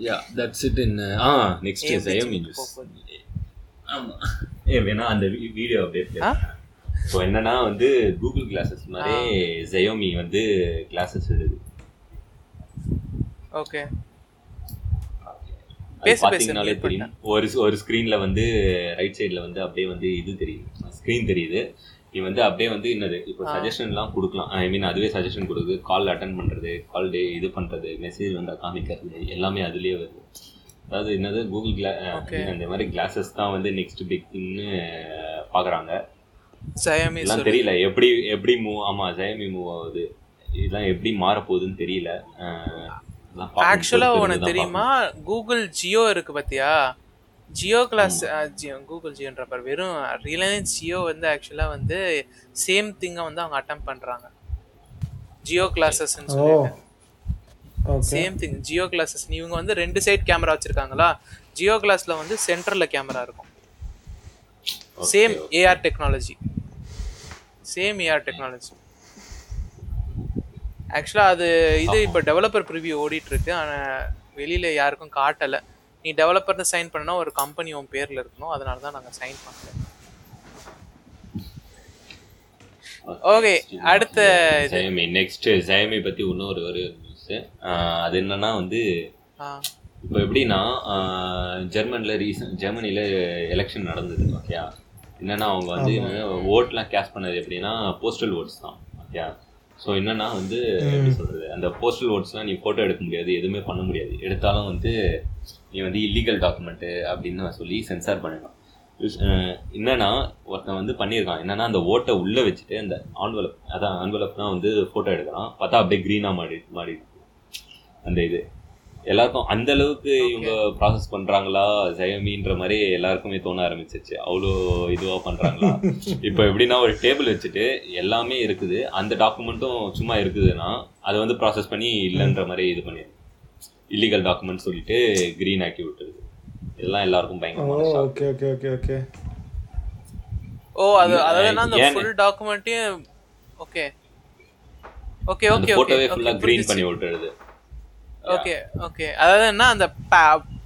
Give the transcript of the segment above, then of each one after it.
Yeah that's it in ah next chip news போகுது. ஆமா. ஏ வேணா அந்த வீடியோ அப்படியே ஆ? ஸோ என்னன்னா வந்து கூகுள் கிளாஸஸ் மாதிரி Xiaomi வந்து கிளாஸஸ் இருக்குது ஓகே பார்த்தீங்கனாலே தெரியும். ஒரு ஒரு ஸ்க்ரீன்ல வந்து ரைட் சைடில் வந்து அப்படியே வந்து இது தெரியுது. ஸ்க்ரீன் தெரியுது. நீ வந்து அப்படியே வந்து என்னது இப்போ. சஜஷன்லாம் கொடுக்கலாம். ஐ மீன் அதுவே சஜஷன் கொடுக்குது. கால் அட்டன் பண்ணுறது கால் டே இது பண்ணுறது மெசேஜ் வந்து காமிக்கிறது எல்லாமே அதுலேயே வருது. அதாவது என்னது கூகுள் கிளா Okay. அந்த மாதிரி கிளாஸஸ் தான் வந்து நெக்ஸ்ட் பிக் திங்னு பார்க்குறாங்க இதெல்லாம். தெரியல. எப்படி எப்படி மூவ் ஆமாம் ஜெயமி மூவ் ஆகுது. இதெல்லாம் எப்படி மாறப்போகுதுன்னு தெரியல. அஹ், இதெல்லாம் பார்க்கணும். ஆக்சுவலா பொறுத்து உனக்கு தெரியுமா? கூகுள் ஜியோ இருக்கு பாத்தியா? ஜியோ கிளாஸ் கூகுள் ஜியோன்ற பாரு வெறும் ரிலையன்ஸ் ஜியோ வந்து ஆக்சுவலா வந்து சேம் திங்கை வந்து அவங்க அட்டம் பண்றாங்க. ஜியோ கிளாஸஸ் ஓ. சொல்லிட்டு. சேம் திங் ஜியோ கிளாஸஸ் இவங்க வந்து ரெண்டு சைடு கேமரா வச்சிருக்காங்களா? ஜியோ கிளாஸ்ல வந்து சென்டர்ல கேமரா இருக்கும். Same. AR technology same AR technology ஆக்சுவலாக அது இது இப்போ டெவலப்பர் ப்ரிவியூ ஓடிட்டு இருக்கு. ஆனால் வெளியில் யாருக்கும் காட்டலை. நீ டெவலப்பர்னு சைன் பண்ணனா ஒரு கம்பெனி உன் பேரில் இருக்கணும். அதனால தான் நாங்கள் சைன் பண்ணல Okay, அடுத்த. ஜெயமி நெக்ஸ்ட் ஜெயமி பத்தி இன்னொரு ஒரு நியூஸ் அது என்னன்னா வந்து இப்போ எப்படின்னா ஜெர்மனில் ரீசன் ஜெர்மனியில் எலெக்ஷன் நடந்தது ஓகேயா என்னன்னா அவங்க வந்து ஓட்லாம் கேஷ் பண்ணது எப்படின்னா போஸ்டல் ஓட்ஸ் தான் ஓகேயா ஸோ என்னன்னா வந்து எப்படி சொல்றது? அந்த போஸ்டல் ஓட்ஸ்லாம் நீ ஃபோட்டோ எடுக்க முடியாது எதுவுமே பண்ண முடியாது. எடுத்தாலும் வந்து நீ வந்து இல்லீகல் டாக்குமெண்ட்டு அப்படின்னு சொல்லி சென்சார் பண்ணிடலாம். அஹ் என்னன்னா ஒருத்தன் வந்து பண்ணியிருக்கான். என்னன்னா அந்த ஓட்டை உள்ளே வச்சுட்டு அந்த ஆன்வலப் அதான் ஆன்வலப் தான் வந்து ஃபோட்டோ எடுக்கிறான் பார்த்தா அப்படியே க்ரீனாக மாறி மாறி அந்த இது. எல்லாருக்கும் அந்த அளவுக்கு இவங்க ப்ராசஸ் பண்றாங்களா? ஜெயமின்ற மாதிரி எல்லாருக்குமே தோண ஆரம்பிச்சிருச்சு. அவ்வளோ இதுவா பண்றாங்களா? இப்போ எப்படின்னா ஒரு டேபிள் வச்சுட்டு எல்லாமே இருக்குது. அந்த டாக்குமெண்ட்டும் சும்மா இருக்குதுன்னா அதை வந்து ப்ராசஸ் பண்ணி இல்லைன்ற மாதிரி இது பண்ணிடுது இல்லீகல் டாக்குமெண்ட் சொல்லிட்டு க்ரீன் ஆக்கி விட்டுருது. இதெல்லாம் எல்லாருக்கும் பயங்கரமான. ஓகே ஓகே ஓகே ஓகே ஓ அது அதாவது அந்த? ஃபுல் டாக்குமெண்ட்டையும் ஓகே ஓகே ஓகே போட்டோவே ஓகே ஃபுல்லா க்ரீன் பண்ணி விட்டுருது. ஓகே ஓகே அதாவது என்ன அந்த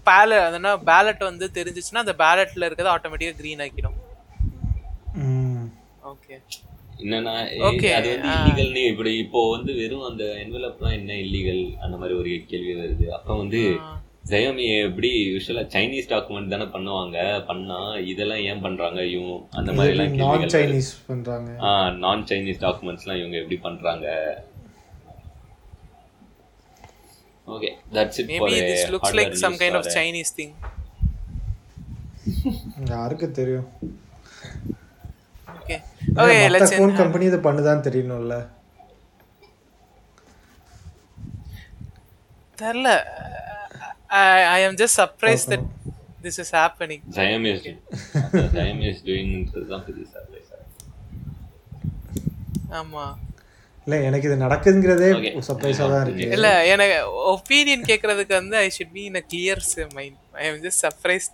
பேல அதுனா பேலட் வந்து தெரிஞ்சிச்சுன்னா அந்த பேலட்ல இருக்கிறது ஆட்டோமேட்டிக்கா க்ரீன் ஆக்கிடும். ம். ஓகே என்னன்னா Okay, அது வந்து. இல்லீகல்னு இப்படி இப்போ வந்து வெறும் அந்த என்வலப்லாம் என்ன இல்லீகல் அந்த மாதிரி ஒரு கேள்வி வருது. அப்போ வந்து ஜெயமி எப்படி யூஸ்வலாக சைனீஸ் டாக்குமெண்ட் தானே பண்ணுவாங்க? பண்ணா இதெல்லாம் ஏன் பண்றாங்க இவங்க? அந்த நான் கேள்விகள் சைனீஸ் பண்றாங்க? நான் சைனீஸ் டாக்குமெண்ட்ஸ்லாம் இவங்க எப்படி பண்றாங்க? Okay that's it maybe this looks like some kind of Chinese thing யாருக்கு தெரியும்? Okay okay let's phone company இதை பண்ணுதான்னு தெரியணும்ல. தெரியல I am just surprise that this is happening Jayam is Jayam is டூயிங்ன்றது தான் பெரிய சர்ப்ரைஸ் ஆமா. இல்ல எனக்கு இது நடக்குதுங்கிறதே. சர்ப்ரைஸா தான் இருக்கு. இல்ல எனக்கு ஒப்பீனியன் கேக்குறதுக்கு வந்து I should be in a clear mind I am just surprise